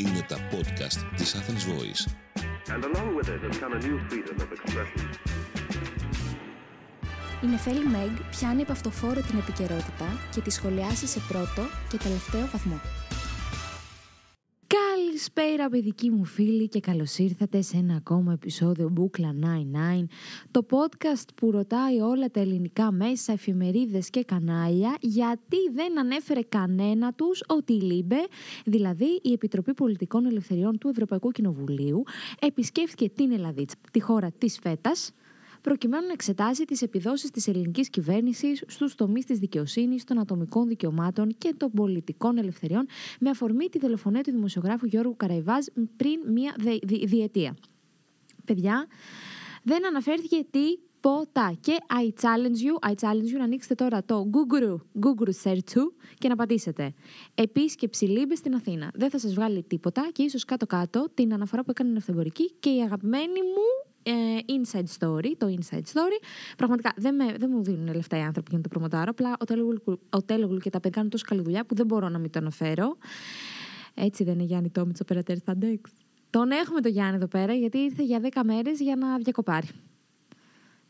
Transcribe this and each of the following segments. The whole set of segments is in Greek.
Είναι τα podcast της Athens Voice. And along with it has come a new freedom of expression. Η Νεφέλη Μέγ πιάνει επ' αυτοφώρω την επικαιρότητα και τη σχολιάζει σε πρώτο και τελευταίο βαθμό. Καλησπέρα παιδικοί μου φίλοι και καλώς ήρθατε σε ένα ακόμα επεισόδιο Μπούκλα 99 το podcast που ρωτάει όλα τα ελληνικά μέσα, εφημερίδες και κανάλια γιατί δεν ανέφερε κανένα τους ότι η LIBE, δηλαδή η Επιτροπή Πολιτικών Ελευθεριών του Ευρωπαϊκού Κοινοβουλίου επισκέφθηκε την Ελλαδίτσα, τη χώρα της φέτας προκειμένου να εξετάσει τις επιδόσεις της ελληνικής κυβέρνησης στους τομείς της δικαιοσύνης, των ατομικών δικαιωμάτων και των πολιτικών ελευθεριών, με αφορμή τη δολοφονία του δημοσιογράφου Γιώργου Καραϊβάζ πριν μία διετία. Παιδιά, δεν αναφέρθηκε τίποτα. Και I challenge you, I challenge you να ανοίξετε τώρα το Google, Google Search και να πατήσετε. Επίσκεψη LIBE στην Αθήνα. Δεν θα σας βγάλει τίποτα και ίσως κάτω-κάτω την αναφορά που έκανε η Ναυτεμπορική και η αγαπημένη μου ε, inside story, το inside story. Πραγματικά δεν, με, δεν μου δίνουν λεφτά οι άνθρωποι για να το προμοτάρω. Απλά ο Τέλλογλου και τα παιδιά κάνουν τόσο καλή δουλειά που δεν μπορώ να μην το αναφέρω. Έτσι δεν είναι Γιάννη Τόμιτς, οπερατέρ στα Τον έχουμε το Γιάννη εδώ πέρα γιατί ήρθε για 10 μέρες για να διακοπάρει.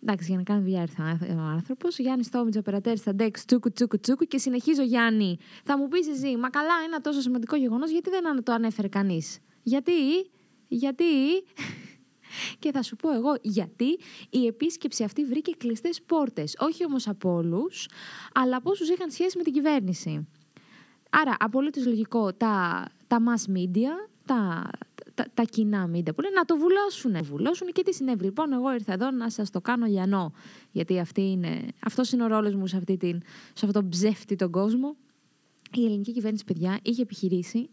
Εντάξει, για να κάνει δουλειά ήρθε ο άνθρωπος. Γιάννης Τόμιτς, ο περατέρ στα Ντέξ, τσούκου, τσούκου, τσούκου. Και συνεχίζω, Γιάννη. Θα μου πεις εσύ, μα καλά, ένα τόσο σημαντικό γεγονός, γιατί δεν το ανέφερε κανείς; Γιατί, γιατί; Και θα σου πω εγώ γιατί η επίσκεψη αυτή βρήκε κλειστές πόρτες. Όχι όμως από όλους, αλλά από όσους είχαν σχέση με την κυβέρνηση. Άρα, απολύτως λογικό, τα, τα mass media, τα, τα, τα κοινά media που λένε να το βουλώσουν. Βουλώσουν και τι συνέβη. Λοιπόν, εγώ ήρθα εδώ να σας το κάνω λιανό. Γιατί αυτή είναι, αυτός είναι ο ρόλος μου σε, αυτή την, σε αυτό το ψεύτη τον κόσμο η ελληνική κυβέρνηση, παιδιά, είχε επιχειρήσει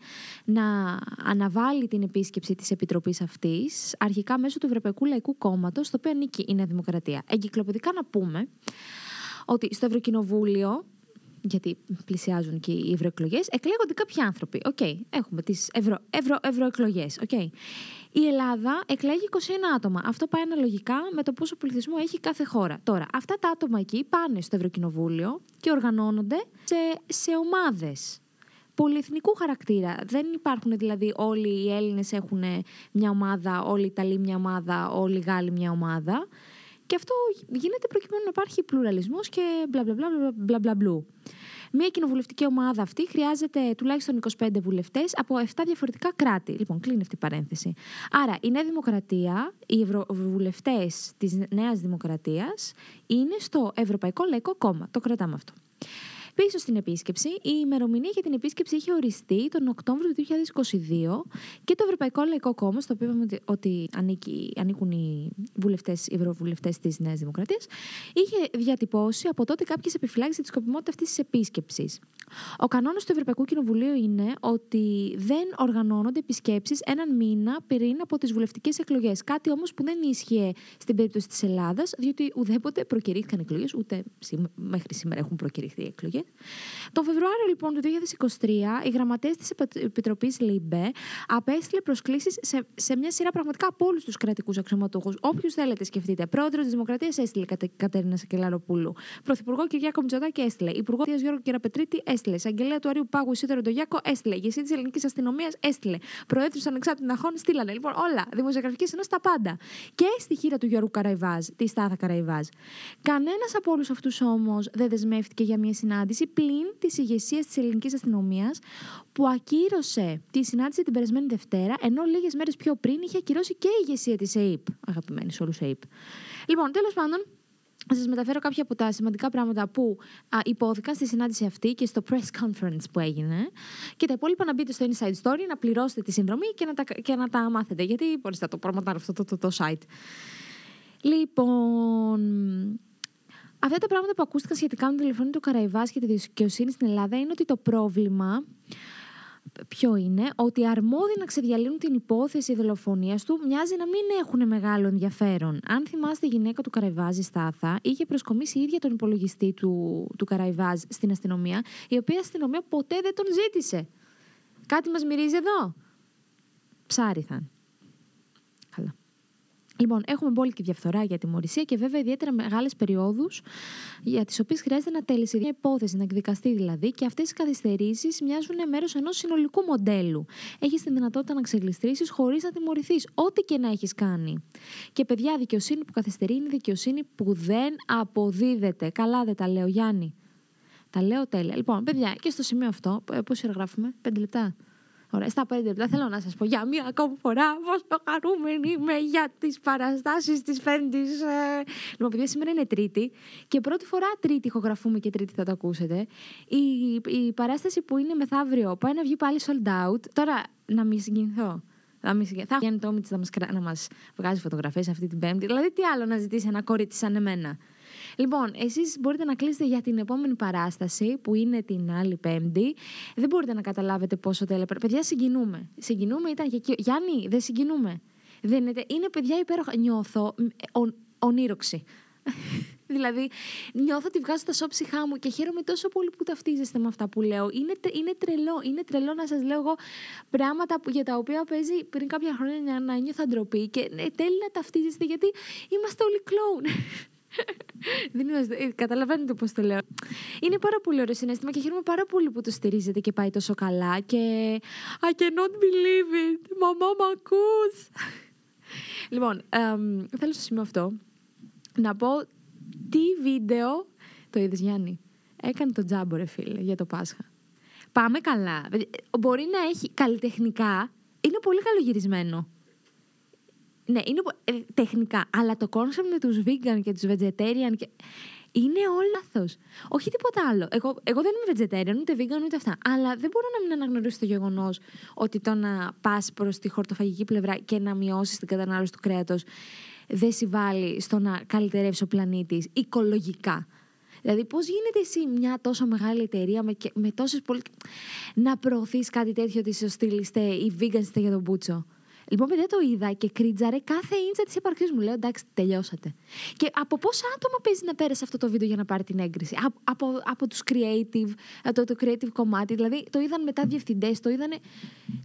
να αναβάλει την επίσκεψη της Επιτροπής αυτής, αρχικά μέσω του Ευρωπαϊκού Λαϊκού Κόμματος, στο οποίο ανήκει η Νέα Δημοκρατία. Εγκυκλοπαιδικά να πούμε ότι στο Ευρωκοινοβούλιο, γιατί πλησιάζουν και οι ευρωεκλογές, εκλέγονται κάποιοι άνθρωποι. OK, okay, έχουμε τις ευρω, ευρω, ευρωεκλογές. Okay. Η Ελλάδα εκλέγει 21 άτομα. Αυτό πάει αναλογικά με το πόσο πληθυσμό έχει κάθε χώρα. Τώρα, αυτά τα άτομα εκεί πάνε στο Ευρωκοινοβούλιο και οργανώνονται σε, σε ομάδες πολυεθνικού χαρακτήρα. Δεν υπάρχουν δηλαδή όλοι οι Έλληνες έχουν μια ομάδα, όλοι οι Ιταλοί μια ομάδα, όλοι οι Γάλλοι μια ομάδα. Και αυτό γίνεται προκειμένου να υπάρχει πλουραλισμός και μπλα μπλα μπλα μπλα μπλα Μία κοινοβουλευτική ομάδα αυτή χρειάζεται τουλάχιστον 25 βουλευτές από 7 διαφορετικά κράτη. Λοιπόν, κλείνει αυτή η παρένθεση. Άρα, η Νέα Δημοκρατία, οι ευρωβουλευτές της Νέας Δημοκρατίας είναι στο Ευρωπαϊκό Λαϊκό Κόμμα. Το κρατάμε αυτό. Πίσω στην επίσκεψη, η ημερομηνία για την επίσκεψη είχε οριστεί τον Οκτώβριο του 2022 και το Ευρωπαϊκό Λαϊκό Κόμμα, στο οποίο είπαμε ότι ανήκει, ανήκουν οι βουλευτές, οι ευρωβουλευτές της Νέας Δημοκρατίας, είχε διατυπώσει από τότε κάποιες επιφυλάξεις για τη σκοπιμότητα αυτής της επίσκεψης. Ο κανόνας του Ευρωπαϊκού Κοινοβουλίου είναι ότι δεν οργανώνονται επισκέψεις έναν μήνα πριν από τις βουλευτικές εκλογές. Κάτι όμως που δεν ίσχυε στην περίπτωση της Ελλάδας, διότι ουδέποτε προκηρύχθηκαν εκλογές, ούτε μέχρι σήμερα έχουν προκηρυχθεί εκλογές. Τον Φεβρουάριο λοιπόν του 2023, η γραμματέα της Επιτροπής ΛΥΜΠΕ απέστειλε προσκλήσεις σε, σε μια σειρά πραγματικά από όλους τους κρατικούς αξιωματούχους. Όποιους θέλετε, σκεφτείτε. Πρόεδρος της Δημοκρατίας έστειλε Κατε, Κατέρινα Σακελαροπούλου. Πρωθυπουργό Κυριάκο Μητσοτάκη έστειλε. Υπουργό Δία Γιώργο Κυραπετρίτη έστειλε. Εισαγγελέα του Αρίου Πάγου Ισίδωρο Ντογιάκο έστειλε. Γεσί της Ελληνικής Αστυνομίας έστειλε. Προέδρου Ανεξάρτητων Αχών στείλανε. Λοιπόν, όλα. Δημοσιογραφική ενό τα πάντα. Και στη χείρα του Γιώργου Καραϊβάζ, τη Στάθα Καραϊβάζ. Κανένας από όλους αυτούς όμως δεν δεσμεύτηκε για μια συνάντηση πλην της ηγεσίας της ελληνικής αστυνομίας που ακύρωσε τη συνάντηση την περασμένη Δευτέρα, ενώ λίγες μέρες πιο πριν είχε ακυρώσει και η ηγεσία της ΑΕΠ. Αγαπημένη σε όλους ΑΕΠ. Λοιπόν, τέλος πάντων, να σας μεταφέρω κάποια από τα σημαντικά πράγματα που α, υπόθηκαν στη συνάντηση αυτή και στο press conference που έγινε. Και τα υπόλοιπα να μπείτε στο Inside Story, να πληρώσετε τη συνδρομή και να τα, και να τα μάθετε. Γιατί μπορείς να το προμοτάρω αυτό το, το, το, site. Λοιπόν, Αυτά τα πράγματα που ακούστηκαν σχετικά με την τηλεφωνία του Καραϊβάς και τη δικαιοσύνη στην Ελλάδα είναι ότι το πρόβλημα ποιο είναι, ότι οι αρμόδιοι να ξεδιαλύνουν την υπόθεση δολοφονίας του μοιάζει να μην έχουν μεγάλο ενδιαφέρον. Αν θυμάστε, η γυναίκα του Καραϊβάζ, η Στάθα, είχε προσκομίσει η ίδια τον υπολογιστή του, του Καραϊβάζ στην αστυνομία, η οποία αστυνομία ποτέ δεν τον ζήτησε. Κάτι μας μυρίζει εδώ; Ψάριθαν. Καλά. Λοιπόν, έχουμε μπόλικη διαφθορά για τιμωρησία και βέβαια ιδιαίτερα μεγάλες περιόδους για τις οποίες χρειάζεται να τέλεισει μια υπόθεση, να εκδικαστεί δηλαδή, και αυτές οι καθυστερήσεις μοιάζουν μέρος ενός συνολικού μοντέλου. Έχεις τη δυνατότητα να ξεγλιστρήσεις χωρίς να τιμωρηθείς, ό,τι και να έχεις κάνει. Και παιδιά, δικαιοσύνη που καθυστερεί είναι δικαιοσύνη που δεν αποδίδεται. Καλά δεν τα λέω, Γιάννη. Τα λέω τέλεια. Λοιπόν, παιδιά, και στο σημείο αυτό, πώς γράφουμε, πέντε λεπτά. Ωραία, στα πέντε λεπτά θέλω να σα πω για μία ακόμη φορά πόσο χαρούμενη είμαι για τι παραστάσει τη Πέμπτη. Ε... Λοιπόν, παιδιά, σήμερα είναι Τρίτη και πρώτη φορά Τρίτη ηχογραφούμε και Τρίτη θα το ακούσετε. Η, η παράσταση που είναι μεθαύριο πάει να βγει πάλι sold out. Τώρα, να μην συγκινηθώ. Θα βγαίνει το Όμιτς να μας, να μας βγάζει φωτογραφίες αυτή την Πέμπτη. Δηλαδή, τι άλλο να ζητήσει ένα κορίτσι σαν εμένα. Λοιπόν, εσείς μπορείτε να κλείσετε για την επόμενη παράσταση, που είναι την άλλη Πέμπτη. Δεν μπορείτε να καταλάβετε πόσο τέλεια. Παιδιά, συγκινούμε. Συγκινούμε, ήταν και εκεί. Γιάννη, δεν συγκινούμε. Δεν είναι, είναι παιδιά υπέροχα. Νιώθω ο, ονείροξη. δηλαδή, νιώθω ότι βγάζω τα σώψιχά μου και χαίρομαι τόσο πολύ που ταυτίζεστε με αυτά που λέω. Είναι, είναι τρελό, είναι τρελό να σας λέω εγώ πράγματα που, για τα οποία παίζει πριν κάποια χρόνια να νιώθω ντροπή και ναι, τέλει να ταυτίζεστε γιατί είμαστε όλοι κλόουν. Δεν είμαστε. Ε, καταλαβαίνετε πώς το λέω. Είναι πάρα πολύ ωραίο συνέστημα και χαίρομαι πάρα πολύ που το στηρίζετε και πάει τόσο καλά. Και. I cannot believe it. Μαμά, μ' ακούς. λοιπόν, θέλω στο σημείο αυτό να πω τι βίντεο. Το είδες, Γιάννη; Έκανε το τζάμπο, ρε φίλε, για το Πάσχα. Πάμε καλά. Μπορεί να έχει καλλιτεχνικά. Είναι πολύ καλογυρισμένο. Ναι, είναι ε, τεχνικά. Αλλά το concept με τους vegan και τους vegetarian. Και... Είναι όλο λάθος. Όχι τίποτα άλλο. Εγώ, εγώ δεν είμαι vegetarian, ούτε vegan, ούτε αυτά. Αλλά δεν μπορώ να μην αναγνωρίσω το γεγονός ότι το να πας προς τη χορτοφαγική πλευρά και να μειώσεις την κατανάλωση του κρέατος δεν συμβάλλει στο να καλυτερεύσει ο πλανήτης οικολογικά. Δηλαδή, πώς γίνεται εσύ μια τόσο μεγάλη εταιρεία με, με τόσες πολύ. να προωθείς κάτι τέτοιο ότι στο στείλιστε ή vegan είστε για τον Μπούτσο; Λοιπόν, παιδιά το είδα και κρίτζαρε κάθε ίντσα της ύπαρξή μου. Λέω εντάξει, τελειώσατε. Και από πόσα άτομα παίζει να πέρασε αυτό το βίντεο για να πάρει την έγκριση; Από, από, από τους creative, το, το creative κομμάτι. Δηλαδή το είδαν μετά διευθυντές, το είδαν.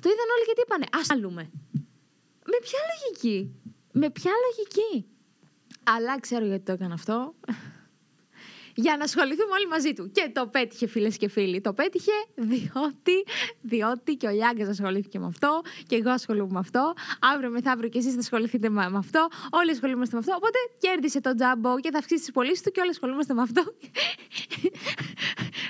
Το είδαν όλοι και τι είπανε. Α άλλουμε. Με ποια λογική; Με ποια λογική; Αλλά ξέρω γιατί το έκανα αυτό για να ασχοληθούμε όλοι μαζί του. Και το πέτυχε, φίλες και φίλοι. Το πέτυχε διότι, διότι και ο Λιάγκας ασχολήθηκε με αυτό και εγώ ασχολούμαι με αυτό. Αύριο μεθαύριο και εσείς θα ασχοληθείτε με αυτό. Όλοι ασχολούμαστε με αυτό. Οπότε κέρδισε το τζάμπο και θα αυξήσεις τις πωλήσεις του και όλοι ασχολούμαστε με αυτό.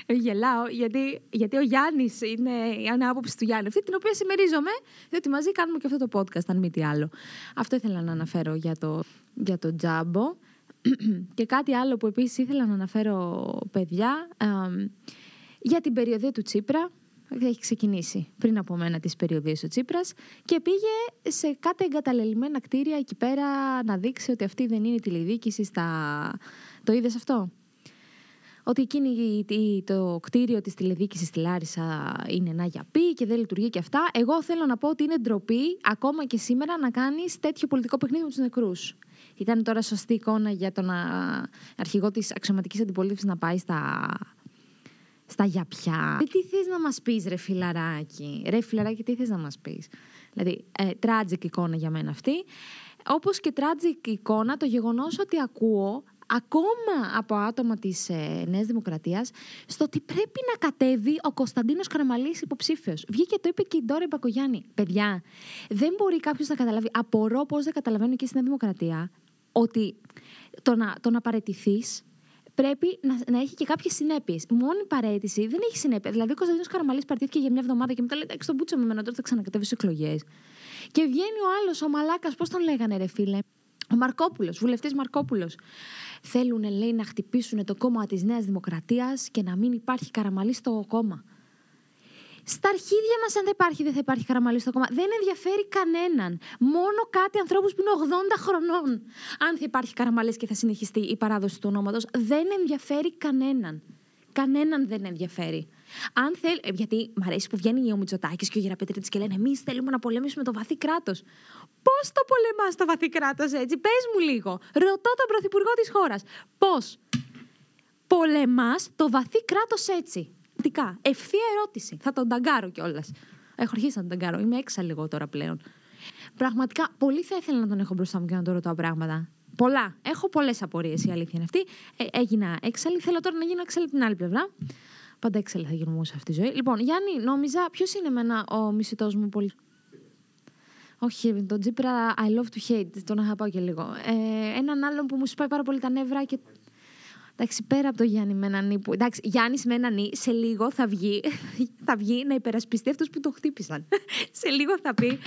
Γελάω γιατί, γιατί ο Γιάννης είναι, η άποψη του Γιάννη, αυτή την οποία συμμερίζομαι, διότι μαζί κάνουμε και αυτό το podcast, αν μη τι άλλο. Αυτό ήθελα να αναφέρω για το, για το τζάμπο. Και κάτι άλλο που επίσης ήθελα να αναφέρω παιδιά για την περιοδία του Τσίπρα έχει ξεκινήσει πριν από μένα τις περιοδίες ο Τσίπρας και πήγε σε κάτι εγκαταλελειμμένα κτίρια εκεί πέρα να δείξει ότι αυτή δεν είναι η τηλεδιοίκηση στα... Το είδες αυτό; Ότι εκείνη το κτίριο της τηλεδιοίκησης στη Λάρισα είναι ένα γιαπί και δεν λειτουργεί και αυτά. Εγώ θέλω να πω ότι είναι ντροπή ακόμα και σήμερα να κάνεις τέτοιο πολιτικό παιχνίδι με τους νεκρούς. Ήταν τώρα σωστή εικόνα για τον αρχηγό της αξιωματικής αντιπολίτευσης να πάει στα, στα γιαπιά. Ε, τι θες να μας πεις ρε φιλαράκι; Ρε φιλαράκι τι θες να μας πεις; Δηλαδή, ε, εικόνα για μένα αυτή. Όπως και tragic εικόνα το γεγονός ότι ακούω ακόμα από άτομα της ε, Νέας Δημοκρατίας στο ότι πρέπει να κατέβει ο Κωνσταντίνος Καραμαλής υποψήφιος. Βγήκε το είπε και η Ντόρα Μπακογιάννη. Παιδιά, δεν μπορεί κάποιος να καταλάβει. Απορώ πώς δεν καταλαβαίνουν και στη Νέα Δημοκρατία ότι το να, το να παρετηθείς πρέπει να, να έχει και κάποιες συνέπειες. Μόνη παρέτηση δεν έχει συνέπεια. Δηλαδή, ο Κωνσταντίνος Καραμαλής παρετήθηκε για μια εβδομάδα και μετά λέει: Εντάξει, τον πούτσο με μένα τώρα θα ξανακατεύει στις εκλογές. Και βγαίνει ο άλλος, ο Μαλάκας, πώς τον λέγανε, ρε φίλε; Ο Μαρκόπουλος, βουλευτής Μαρκόπουλος. Θέλουν, λέει, να χτυπήσουν το κόμμα της Νέας Δημοκρατίας και να μην υπάρχει καραμαλής στο κόμμα. Στα αρχίδια μας, αν δεν υπάρχει, δεν θα υπάρχει καραμαλή στο κόμμα. Δεν ενδιαφέρει κανέναν. Μόνο κάτι ανθρώπους που είναι 80 χρονών. Αν θα υπάρχει καραμαλής και θα συνεχιστεί η παράδοση του ονόματος, δεν ενδιαφέρει κανέναν. Κανέναν δεν ενδιαφέρει. Αν θέλει. Ε, γιατί μου αρέσει που βγαίνει ο Μητσοτάκης και ο Γεραπετρίτης και λένε Εμείς θέλουμε να πολεμήσουμε το βαθύ κράτος. Πώς το πολεμάς το βαθύ κράτος έτσι, πες μου λίγο. Ρωτώ τον πρωθυπουργό της χώρας. Πώς πολεμάς το βαθύ κράτος έτσι; Ευθεία ερώτηση. Θα τον ταγκάρω κιόλας. Έχω αρχίσει να τον ταγκάρω. Είμαι έξα λίγο τώρα πλέον. Πραγματικά, πολύ θα ήθελα να τον έχω μπροστά μου και να τον ρωτάω πράγματα. Πολλά. Έχω πολλές απορίες, η αλήθεια είναι αυτή. Ε, έγινα έξαλλη. Θέλω τώρα να γίνω έξαλλη από την άλλη πλευρά. Πάντα έξαλλη θα γίνω σε αυτή τη ζωή. Λοιπόν, Γιάννη, νόμιζα, ποιος είναι εμένα ο μισητός μου πολύ. Όχι, τον Τζίπρα I love to hate, τον αγαπάω και λίγο. Ε, έναν άλλον που μου σπάει πάρα πολύ τα νεύρα και Εντάξει, πέρα από το Γιάννη με έναν που. Εντάξει, Γιάννης με έναν σε λίγο θα βγει, θα βγει να υπερασπιστεί αυτούς που το χτύπησαν. σε λίγο θα πει.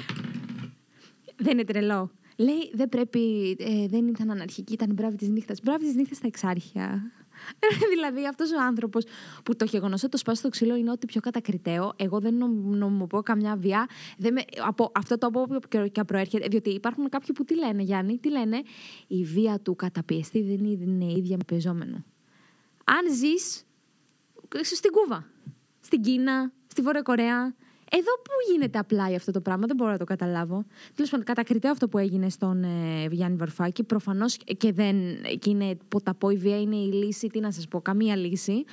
Δεν είναι τρελό. Λέει, δεν πρέπει, ε, δεν ήταν αναρχική, ήταν μπράβη της νύχτας. Μπράβη της νύχτας στα εξάρχεια. δηλαδή αυτός ο άνθρωπος που το γεγονός ότι το σπάσει στο ξύλο είναι ό,τι πιο κατακριτέο. Εγώ δεν νομιμοποιώ καμιά βία. Δεν με, από, αυτό το από και προέρχεται. Διότι υπάρχουν κάποιοι που τι λένε, Γιάννη, τι λένε. Η βία του καταπιεστή δεν είναι ίδια με πεζόμενο. Αν ζεις στην Κούβα, στην Κίνα, στη Βόρεια Κορέα, εδώ πού γίνεται απλά αυτό το πράγμα, δεν μπορώ να το καταλάβω. Τέλος πάντων, κατακριτέο αυτό που έγινε στον ε, Γιάννη Βαρφάκη. Προφανώς και δεν. και είναι ποταπό, η βία είναι η λύση, τι να σας πω, καμία λύση.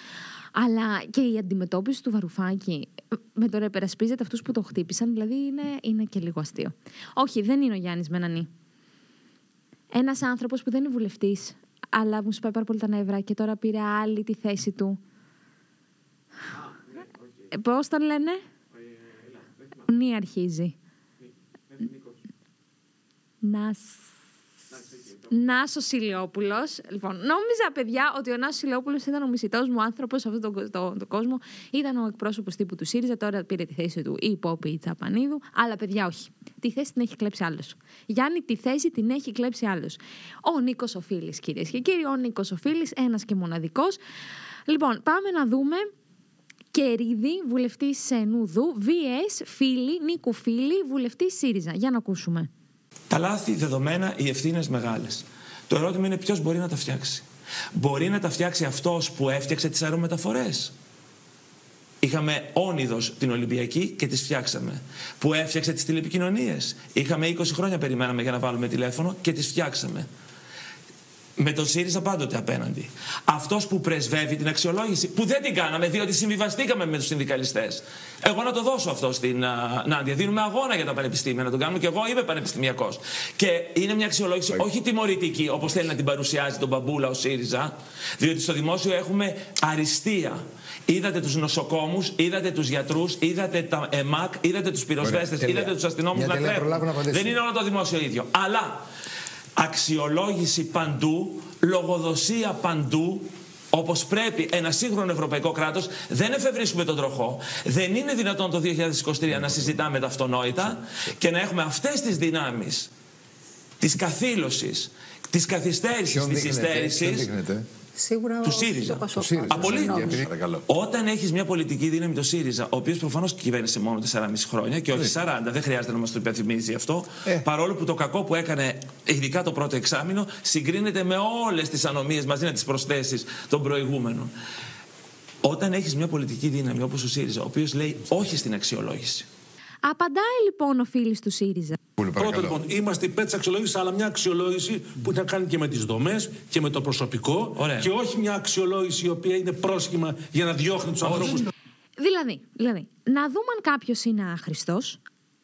Αλλά και η αντιμετώπιση του Βαρουφάκη με το να υπερασπίζεται αυτούς που το χτύπησαν, δηλαδή είναι, είναι και λίγο αστείο. Όχι, δεν είναι ο Γιάννης Μενανή. Ένας άνθρωπος που δεν είναι βουλευτής, αλλά μου σπάει πάρα πολύ τα νεύρα και τώρα πήρε άλλη τη θέση του. Ε, Πώς τον λένε; Νη αρχίζει. Να Νάσος Σιλιόπουλο. Λοιπόν, νόμιζα, παιδιά, ότι ο Νάσος Σιλιόπουλο ήταν ο μισητός μου άνθρωπος σε αυτόν τον, τον, κόσμο. Ήταν ο εκπρόσωπος τύπου του ΣΥΡΙΖΑ. Τώρα πήρε τη θέση του η Πόπη Τσαπανίδου. Αλλά, παιδιά, όχι. Τη θέση την έχει κλέψει άλλος. Γιάννη, τη θέση την έχει κλέψει άλλος. Ο Νίκος Οφίλη, κυρίες και κύριοι. Ο Νίκος Οφίλη, ένας και μοναδικός. Λοιπόν, πάμε να δούμε Κερίδη, βουλευτής Νουδού, VS, φίλη, Νίκου Φίλη, βουλευτής ΣΥΡΙΖΑ. Για να ακούσουμε. Τα λάθη δεδομένα, οι ευθύνες μεγάλες. Το ερώτημα είναι ποιος μπορεί να τα φτιάξει. Μπορεί να τα φτιάξει αυτός που έφτιαξε τις αερομεταφορές. Είχαμε όνειδος την Ολυμπιακή και τις φτιάξαμε. Που έφτιαξε τις τηλεπικοινωνίες. Είχαμε 20 χρόνια περιμέναμε για να βάλουμε τηλέφωνο και τις φτιάξαμε με τον ΣΥΡΙΖΑ πάντοτε απέναντι. Αυτός που πρεσβεύει την αξιολόγηση, που δεν την κάναμε διότι συμβιβαστήκαμε με τους συνδικαλιστές. Εγώ να το δώσω αυτό στην uh, Νάντια. Δίνουμε αγώνα για τα πανεπιστήμια να τον κάνουμε και εγώ είμαι πανεπιστημιακός. Και είναι μια αξιολόγηση όχι τιμωρητική όπως θέλει να την παρουσιάζει τον Μπαμπούλα ο ΣΥΡΙΖΑ, διότι στο δημόσιο έχουμε αριστεία. Είδατε τους νοσοκόμους, είδατε τους γιατρούς, είδατε τα ΕΜΑΚ, είδατε τους πυροσβέστες, είδατε τους αστυνόμους να κλέβουν. Δεν είναι όλο το δημόσιο ίδιο. Αλλά αξιολόγηση παντού, λογοδοσία παντού, όπως πρέπει ένα σύγχρονο ευρωπαϊκό κράτος, δεν εφευρίσκουμε τον τροχό. Δεν είναι δυνατόν το 2023 να συζητάμε τα αυτονόητα και να έχουμε αυτές τις δυνάμεις της καθήλωσης, της καθυστέρησης, της υστέρησης Σίγουρα του ΣΥΡΙΖΑ. Απολύτως. Όταν έχεις μια πολιτική δύναμη το ΣΥΡΙΖΑ, ο οποίος προφανώς κυβέρνησε μόνο 4,5 χρόνια και όχι 40, δεν χρειάζεται να μας το υπενθυμίζει αυτό. Ε. Παρόλο που το κακό που έκανε, ειδικά το πρώτο εξάμεινο, συγκρίνεται με όλες τις ανομίες μαζί να τις προσθέσεις των προηγούμενων. Όταν έχεις μια πολιτική δύναμη όπως ο ΣΥΡΙΖΑ, ο οποίος λέει όχι στην αξιολόγηση. Απαντάει λοιπόν ο φίλο του ΣΥΡΙΖΑ. Πρώτον, λοιπόν, είμαστε υπέρ της αξιολόγησης, αλλά μια αξιολόγηση που έχει να κάνει και με τις δομές και με το προσωπικό. Ωραία. Και όχι μια αξιολόγηση η οποία είναι πρόσχημα για να διώχνει τους ανθρώπους. Δηλαδή, δηλαδή, να δούμε αν κάποιος είναι άχρηστος,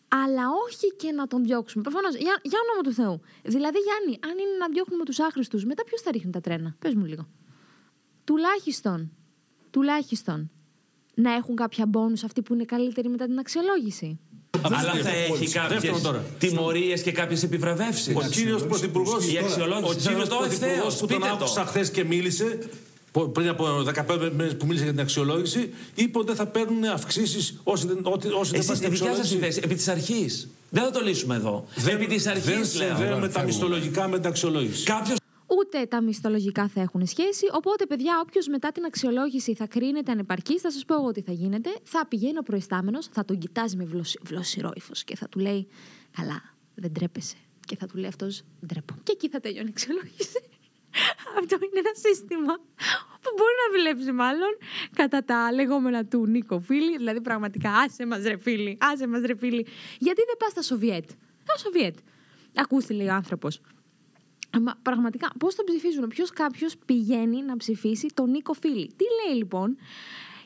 αλλά όχι και να τον διώξουμε. Προφανώς, για, για όνομα του Θεού. Δηλαδή, Γιάννη, αν είναι να διώχνουμε τους άχρηστους, μετά ποιος θα ρίχνει τα τρένα; Πες μου λίγο. Τουλάχιστον, τουλάχιστον, να έχουν κάποια μπόνους αυτοί που είναι καλύτεροι μετά την αξιολόγηση. Αλλά θα έχει κάποιες τιμωρίες και κάποιες επιβραβεύσεις. Ο κύριος Πρωθυπουργό που τον άκουσα χθες και μίλησε, πριν από 15 μέρες που μίλησε για την αξιολόγηση, είπε ότι δεν θα παίρνουν αυξήσεις όσοι δεν Εσείς στη δικιά σας θέση, επί της αρχής. Δεν θα το λύσουμε εδώ. Δεν, επί της αρχής, δεν συνδέουμε τα μισθολογικά με την αξιολόγηση. Κάποιος ούτε τα μισθολογικά θα έχουν σχέση. Οπότε, παιδιά, όποιος μετά την αξιολόγηση θα κρίνεται ανεπαρκής, θα σας πω εγώ τι θα γίνεται. Θα πηγαίνει ο προϊστάμενος, θα τον κοιτάζει με βλόσιρο ύφος και θα του λέει: Καλά, δεν τρέπεσαι. Και θα του λέει αυτός: Ντρέπω. Και εκεί θα τελειώνει η αξιολόγηση. Αυτό είναι ένα σύστημα που μπορεί να δουλέψει μάλλον κατά τα λεγόμενα του Νίκο Φίλη. Δηλαδή, πραγματικά, άσε μας ρε φίλοι, άσε μας ρε φίλοι. Γιατί δεν πας στα Σοβιέτ; Τα Σοβιέτ. Ακούστε, λέει ο άνθρωπος. Μα πραγματικά, πώς το ψηφίζουν, Ποιος κάποιος πηγαίνει να ψηφίσει τον Νίκο Φίλη; Τι λέει λοιπόν,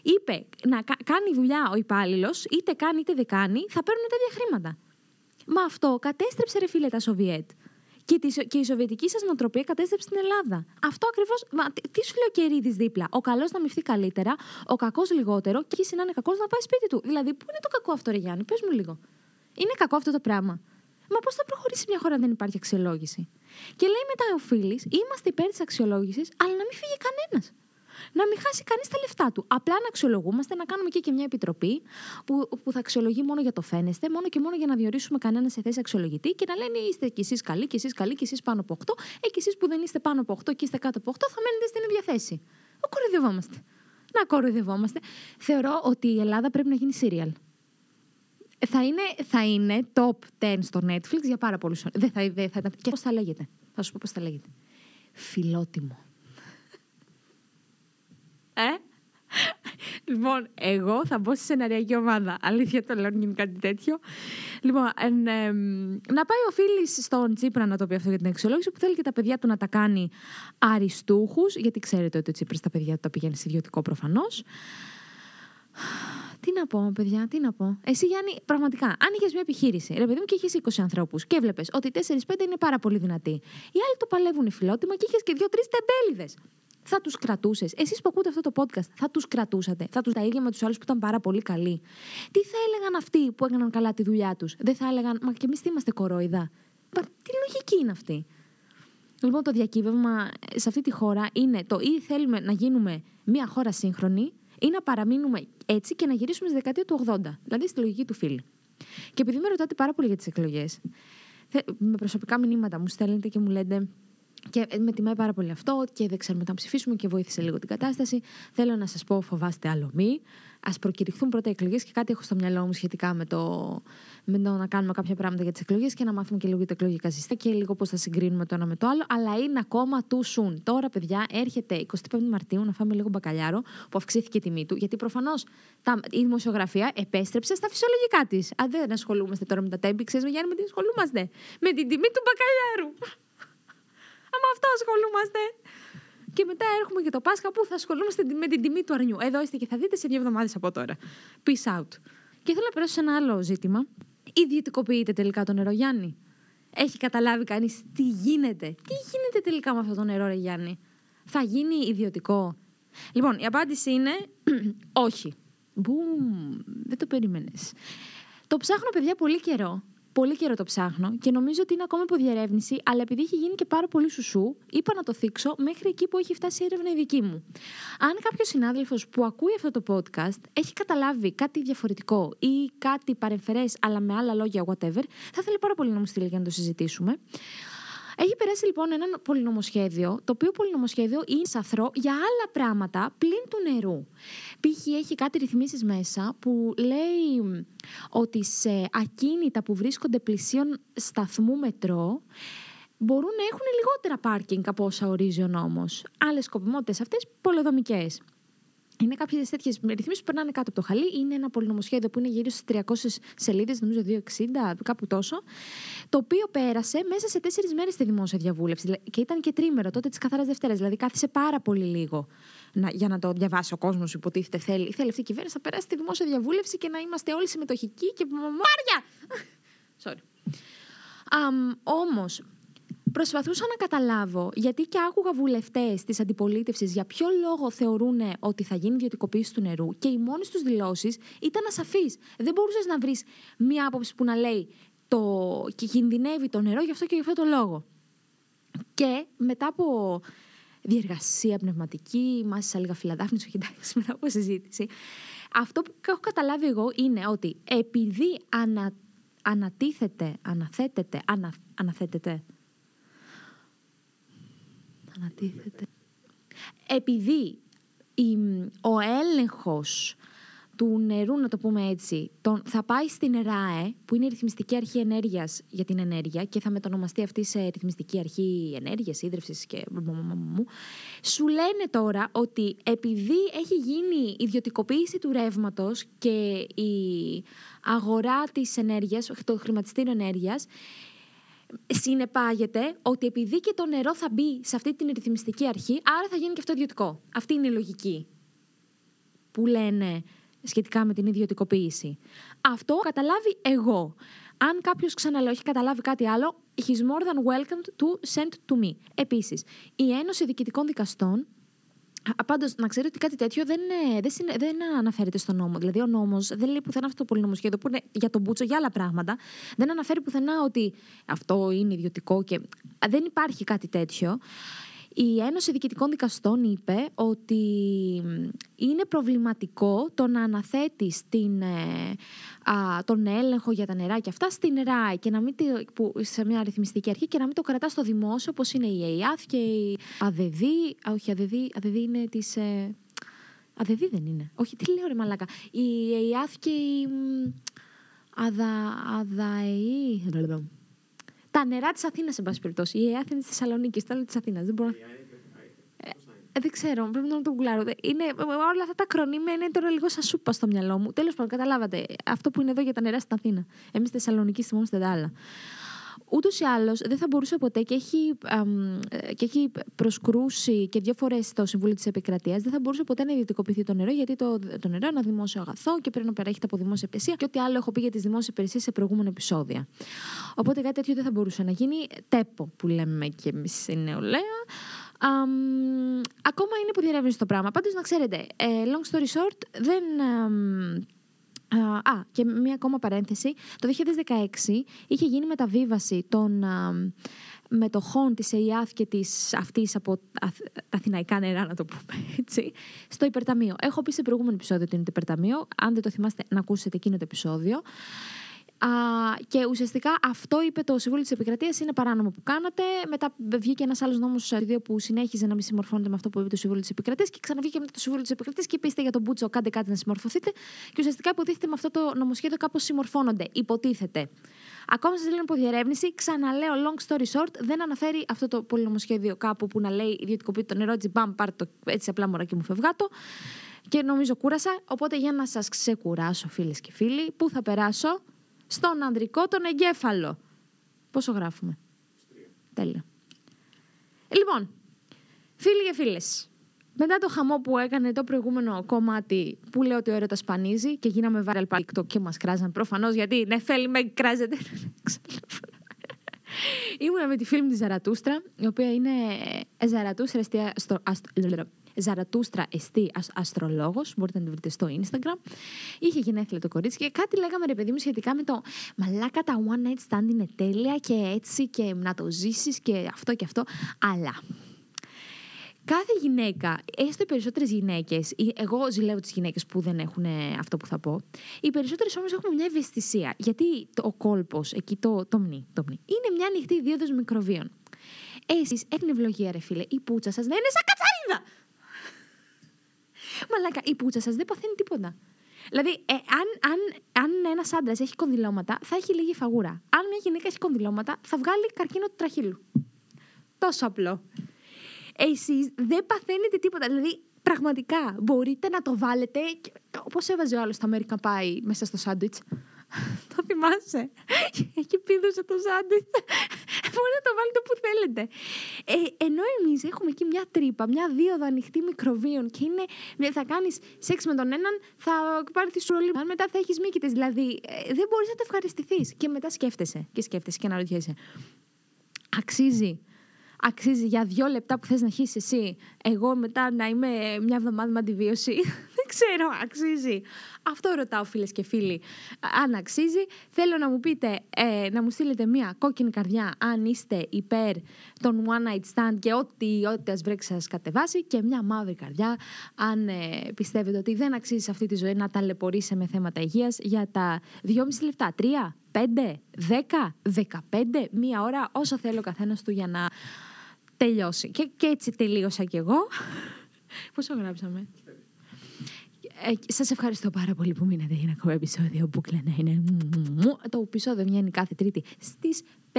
είπε να κάνει δουλειά ο υπάλληλος, είτε κάνει είτε δεν κάνει, θα παίρνουν τέτοια χρήματα. Μα αυτό κατέστρεψε ρε φίλε τα Σοβιέτ. Και, τη, και η σοβιετική σας νοοτροπία κατέστρεψε την Ελλάδα. Αυτό ακριβώς. Τι σου λέει ο Κερίδης δίπλα; Ο καλός να μυφθεί καλύτερα, ο κακός λιγότερο και εσύ να είναι κακός να πάει σπίτι του. Δηλαδή, πού είναι το κακό αυτό, Ρε Γιάννη, πες μου λίγο. Είναι κακό αυτό το πράγμα. Μα πώς θα προχωρήσει μια χώρα αν δεν υπάρχει αξιολόγηση; Και λέει μετά ο Φίλης, είμαστε υπέρ της αξιολόγησης, αλλά να μην φύγει κανένας να μην χάσει κανείς τα λεφτά του. Απλά να αξιολογούμαστε, να κάνουμε και, και μια επιτροπή που, που θα αξιολογεί μόνο για το φαίνεστε, μόνο και μόνο για να διορίσουμε κανένα σε θέση αξιολογητή και να λένε είστε κι εσείς καλοί, κι εσείς καλοί, κι εσείς πάνω από 8, ε, κι εσείς που δεν είστε πάνω από 8 και είστε κάτω από 8, θα μένετε στην ίδια θέση. Ο κοροϊδευόμαστε. Να κοροϊδευόμαστε. Θεωρώ ότι η Ελλάδα πρέπει να γίνει serial. Θα είναι, θα είναι top 10 στο Netflix για πάρα πολλούς. Δεν θα, δεν θα, και πώς θα λέγεται; Θα σου πω πώς θα λέγεται. Φιλότιμο. Ε; Λοιπόν, εγώ θα μπω στη σεναριακή ομάδα. Αλήθεια το λέω, γίνει κάτι τέτοιο. Λοιπόν, εν, ε, να πάει ο φίλης στον Τσίπρα να το πει αυτό για την αξιολόγηση, που θέλει και τα παιδιά του να τα κάνει αριστούχους, γιατί ξέρετε ότι ο Τσίπρας τα παιδιά του τα πηγαίνει σε ιδιωτικό προφανώς. Τι να πω, παιδιά, τι να πω. Εσύ, Γιάννη, πραγματικά, αν είχες μια επιχείρηση, ρε παιδί μου, και είχες 20 ανθρώπους και έβλεπες ότι 4-5 είναι πάρα πολύ δυνατοί. Οι άλλοι το παλεύουν φιλότιμα και είχες και 2-3 τεμπέληδες θα τους κρατούσες. Εσείς που ακούτε αυτό το podcast, θα τους κρατούσατε. Θα του τα ίδια με τους άλλους που ήταν πάρα πολύ καλοί. Τι θα έλεγαν αυτοί που έκαναν καλά τη δουλειά τους; Δεν θα έλεγαν, Μα και εμείς τι είμαστε κορόιδα. Μα τι λογική είναι αυτή. Λοιπόν, το διακύβευμα σε αυτή τη χώρα είναι το ή θέλουμε να γίνουμε μια χώρα σύγχρονη ή να παραμείνουμε έτσι και να γυρίσουμε στη δεκαετία του 80. Δηλαδή στη λογική του φίλου. Και επειδή με ρωτάτε πάρα πολύ για τις εκλογές, με προσωπικά μηνύματα μου στέλνετε και μου λέτε και με τιμάει πάρα πολύ αυτό και δεν ξέρουμε να ψηφίσουμε και βοήθησε λίγο την κατάσταση. Θέλω να σας πω, φοβάστε άλλο μη. Α προκηρυχθούν πρώτα εκλογές και κάτι έχω στο μυαλό μου σχετικά με το, με το να κάνουμε κάποια πράγματα για τις εκλογές και να μάθουμε και λίγο τα εκλογικά συστήματα και λίγο πώς θα συγκρίνουμε το ένα με το άλλο. Αλλά είναι ακόμα του σουν. Τώρα, παιδιά, έρχεται 25 Μαρτίου να φάμε λίγο μπακαλιάρο που αυξήθηκε η τιμή του. Γιατί προφανώς η δημοσιογραφία επέστρεψε στα φυσιολογικά της. Αν δεν ασχολούμαστε τώρα με τα τέμπη, ξέρεις, Γιάννη, με τι ασχολούμαστε. Με την τιμή του μπακαλιάρου με αυτό ασχολούμαστε. Και μετά έρχομαι για το Πάσχα που θα ασχολούμαστε με την τιμή του αρνιού. Εδώ είστε και θα δείτε σε δύο εβδομάδες από τώρα. Peace out. Και θέλω να περάσω σε ένα άλλο ζήτημα. Ιδιωτικοποιείται τελικά το νερό, Γιάννη; Έχει καταλάβει κανείς τι γίνεται; Τι γίνεται τελικά με αυτό το νερό, ρε Γιάννη; Θα γίνει ιδιωτικό; Λοιπόν, η απάντηση είναι όχι. Μπουμ, δεν το περίμενες. Το ψάχνω, παιδιά, πολύ καιρό πολύ καιρό το ψάχνω και νομίζω ότι είναι ακόμα διερεύνηση, αλλά επειδή έχει γίνει και πάρα πολύ σουσού, είπα να το θίξω μέχρι εκεί που έχει φτάσει η έρευνα η δική μου. Αν κάποιος συνάδελφος που ακούει αυτό το podcast έχει καταλάβει κάτι διαφορετικό ή κάτι παρεμφερές, αλλά με άλλα λόγια, whatever, θα ήθελα πάρα πολύ να μου στείλει για να το συζητήσουμε. Έχει περάσει λοιπόν ένα πολυνομοσχέδιο, το οποίο πολυνομοσχέδιο είναι σαθρό για άλλα πράγματα πλην του νερού. Π.χ. έχει κάτι ρυθμίσεις μέσα που λέει ότι σε ακίνητα που βρίσκονται πλησίων σταθμού μετρό μπορούν να έχουν λιγότερα πάρκινγκ από όσα ορίζει ο νόμος. Άλλες σκοπιμότητες αυτές πολεδομικές. Είναι κάποιες τέτοιες ρυθμίσεις που περνάνε κάτω από το χαλί. Είναι ένα πολυνομοσχέδιο που είναι γύρω στις 300 σελίδες, νομίζω 260, κάπου τόσο. Το οποίο πέρασε μέσα σε τέσσερις μέρες στη δημόσια διαβούλευση. Και ήταν και τρίμερο τότε της καθαράς Δευτέρας. Δηλαδή κάθισε πάρα πολύ λίγο να, για να το διαβάσει ο κόσμος. Υποτίθεται θέλει. Θέλει αυτή η κυβέρνηση να περάσει τη δημόσια διαβούλευση και να είμαστε όλοι συμμετοχικοί και. Μάρια! Sorry. Um, Όμως, Προσπαθούσα να καταλάβω γιατί και άκουγα βουλευτές της αντιπολίτευσης για ποιο λόγο θεωρούν ότι θα γίνει ιδιωτικοποίηση του νερού και οι μόνε τους δηλώσεις ήταν ασαφεί. Δεν μπορούσες να βρεις μία άποψη που να λέει το... και κινδυνεύει το νερό γι' αυτό και γι' αυτό το λόγο. Και μετά από διεργασία πνευματική, μάση λίγα φιλαδάφνης, όχι εντάξει, μετά από συζήτηση, αυτό που έχω καταλάβει εγώ είναι ότι επειδή ανα... ανατίθεται, αναθέτεται, ανα... αναθέτεται, ανατίθεται. Επειδή ο έλεγχος του νερού, να το πούμε έτσι, τον, θα πάει στην ΕΡΑΕ, που είναι η Ρυθμιστική Αρχή Ενέργειας για την Ενέργεια και θα μετονομαστεί αυτή σε Ρυθμιστική Αρχή Ενέργειας, Ίδρυυσης και. Σου λένε τώρα ότι επειδή έχει γίνει ιδιωτικοποίηση του ρεύματος και η αγορά της ενέργειας, το χρηματιστήριο ενέργειας, συνεπάγεται ότι επειδή και το νερό θα μπει σε αυτή την ρυθμιστική αρχή, άρα θα γίνει και αυτό ιδιωτικό. Αυτή είναι η λογική που λένε σχετικά με την ιδιωτικοποίηση. Αυτό καταλάβει εγώ. Αν κάποιος ξαναλέω έχει καταλάβει κάτι άλλο, he's more than welcome to send to me. Επίσης, η Ένωση Διοικητικών Δικαστών Πάντως, να ξέρετε ότι κάτι τέτοιο δεν, είναι, δεν, συνε- δεν αναφέρεται στο νόμο. Δηλαδή, ο νόμος δεν λέει πουθενά αυτό το πολυνομοσχέδιο που είναι για τον Μπούτσο, για άλλα πράγματα. Δεν αναφέρει πουθενά ότι αυτό είναι ιδιωτικό και. Δεν υπάρχει κάτι τέτοιο. Η Ένωση Διοικητικών Δικαστών είπε ότι είναι προβληματικό το να αναθέτει την, ε, α, τον έλεγχο για τα νερά και αυτά στην ΡΑΗ και να μην, τη- που, σε μια αριθμιστική αρχή και να μην το κρατά στο δημόσιο όπως είναι η ΕΙΑΘ και η ΑΔΕΔΗ. Α, όχι, ΑΔΕΔΗ, ΑΔΕΔΗ είναι της... Ε, ΑΔΕΔΗ δεν είναι. Όχι, τι λέω ρε μαλάκα. Η ΕΙΑΘ και η... μ, Αδα, ΑΔΑΕΗ... Τα νερά της Αθήνας, εν πάση περιπτώσει. Η ΕΑΘ είναι της Θεσσαλονίκης, τα άλλο της Αθήνας. Δεν μπορώ. Ε, δεν ξέρω, πρέπει να το γκουγκλάρω. Είναι, όλα αυτά τα ακρονίμια είναι τώρα λίγο σαν σούπα στο μυαλό μου. Τέλος πάντων, καταλάβατε. Αυτό που είναι εδώ για τα νερά στην Αθήνα. Εμείς στη Θεσσαλονίκη θυμόμαστε τα άλλα. Ούτως ή άλλως δεν θα μπορούσε ποτέ και έχει, αμ, ε, και έχει προσκρούσει και δύο φορές στο Συμβούλιο της Επικρατείας, δεν θα μπορούσε ποτέ να ιδιωτικοποιηθεί το νερό, γιατί το, το νερό είναι ένα δημόσιο αγαθό και πρέπει να παρέχεται από δημόσια υπηρεσία και ό,τι άλλο έχω πει για τις δημόσιες υπηρεσίες σε προηγούμενα επεισόδια. Οπότε κάτι τέτοιο δεν θα μπορούσε να γίνει. Τέπο που λέμε και εμείς η νεολαία. Αμ, ακόμα είναι που διερεύνηση το πράγμα. Πάντως να ξέρετε, ε, long story short, δεν. αμ, Α, α, και μία ακόμα παρένθεση. Το 2016 είχε γίνει μεταβίβαση των α, μετοχών της ΕΙΑΘ και της αυτής από αθ, τα αθηναϊκά νερά, να το πούμε έτσι, στο υπερταμείο. Έχω πει σε προηγούμενο επεισόδιο ότι είναι το υπερταμείο. Αν δεν το θυμάστε, να ακούσετε εκείνο το επεισόδιο. Α, και ουσιαστικά αυτό είπε το Συμβούλιο της Επικρατείας είναι παράνομο που κάνατε. Μετά βγήκε ένας άλλος νόμος δύο που συνέχιζε να μην συμμορφώνεται με αυτό που είπε το Συμβούλιο της Επικρατείας και ξαναβγήκε μετά το Συμβούλιο της Επικρατείας και είπε «Είστε για τον Μπούτσο, κάντε κάτι να συμμορφωθείτε. Και ουσιαστικά υποτίθεται με αυτό το νομοσχέδιο κάπως συμμορφώνονται. Υποτίθεται. Ακόμα σας λένε από διερεύνηση, ξαναλέω long story short, δεν αναφέρει αυτό το πολυνομοσχέδιο κάπου που να λέει ιδιωτικοποιείται το νερό, έτσι μπαμ, πάρ το έτσι απλά μωρά και μου φευγάτο. Και νομίζω κούρασα. Οπότε για να σας ξεκουράσω, φίλες και φίλοι, πού θα περάσω, στον ανδρικό τον εγκέφαλο. Πόσο γράφουμε; Τέλεια. Λοιπόν, φίλοι και φίλες, μετά το χαμό που έκανε το προηγούμενο κομμάτι που λέω ότι ο έρωτας σπανίζει και γίναμε viral TikTok και μας κράζαν προφανώς γιατί ναι θέλει με κράζεται. Ήμουνα με τη φίλη μου τη Ζαρατούστρα, η οποία είναι ε, Ζαρατούστρα εστία στο, αστρο, Ζαρατούστρα εστί αστρολόγος, μπορείτε να τη βρείτε στο Instagram. Είχε γενέθλια το κορίτσι και κάτι λέγαμε ρε παιδί μου σχετικά με το μαλάκα τα one night stand είναι τέλεια και έτσι και να το ζήσεις και αυτό και αυτό. Αλλά Κάθε γυναίκα, έστω οι περισσότερες γυναίκες, εγώ ζηλεύω τις γυναίκες που δεν έχουν αυτό που θα πω, οι περισσότερες όμως έχουν μια ευαισθησία. Γιατί το, ο κόλπος, εκεί το, το, μνη, το μνη, είναι μια ανοιχτή δίωδο μικροβίων. Εσείς έχουν ευλογία, ρε φίλε, η πούτσα σας δεν είναι σαν κατσαρίδα! Μαλάκα, η πούτσα σας δεν παθαίνει τίποτα. Δηλαδή, ε, αν, αν, αν ένας άντρας έχει κονδυλώματα, θα έχει λίγη φαγούρα. Αν μια γυναίκα έχει κονδυλώματα, θα βγάλει καρκίνο του τραχύλου. Τόσο απλό. Εσείς δεν παθαίνετε τίποτα. Δηλαδή, πραγματικά μπορείτε να το βάλετε. Όπω έβαζε ο άλλος στο American Pie μέσα στο σάντουιτς; το θυμάσαι; Έχει πήδωσε το σάντουιτς. Μπορείτε να το βάλετε όπου θέλετε. Ε, ενώ εμείς έχουμε εκεί μια τρύπα, μια δίωδο ανοιχτή μικροβίων και είναι, θα κάνεις σεξ με τον έναν, θα πάρει τη σουρολή. Αν μετά θα έχεις μήκητε. Δηλαδή, ε, δεν μπορείς να το ευχαριστηθείς. Και μετά σκέφτεσαι και σκέφτεσαι και αναρωτιέσαι. Αξίζει αξίζει για δύο λεπτά που θες να χύσεις εσύ, εγώ μετά να είμαι μια εβδομάδα με αντιβίωση; Δεν ξέρω, αξίζει. Αυτό ρωτάω φίλες και φίλοι. Αν αξίζει, θέλω να μου πείτε, ε, να μου στείλετε μια κόκκινη καρδιά αν είστε υπέρ των one night stand και ό,τι, ό,τι ας βρέξει σας κατεβάσει και μια μαύρη καρδιά αν ε, πιστεύετε ότι δεν αξίζει σε αυτή τη ζωή να ταλαιπωρήσει με θέματα υγείας για τα 2,5 λεπτά, 3, 5, 10, 15, μία ώρα, όσο θέλω ο καθένας του για να τελειώσει. Και, και έτσι τελείωσα κι εγώ. Πόσο γράψαμε; Ε, σας ευχαριστώ πάρα πολύ που μείνατε για ένα ακόμα επεισόδιο που κλαίνα είναι. Το επεισόδιο βγαίνει κάθε Τρίτη στις 5.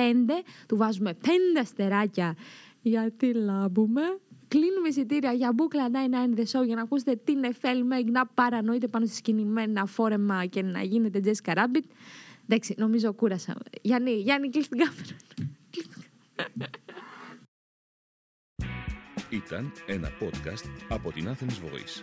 Του βάζουμε 5 αστεράκια γιατί λάμπουμε. Κλείνουμε εισιτήρια για μπουκλα 99 The Show για να ακούσετε την Εφέλ Μέγ να παρανοείτε πάνω στη σκηνή με ένα φόρεμα και να γίνετε Jessica Rabbit. Εντάξει, νομίζω κούρασα. Γιάννη, Γιάννη, κλείς την κάμερα. ήταν ένα podcast από την Athens Voice.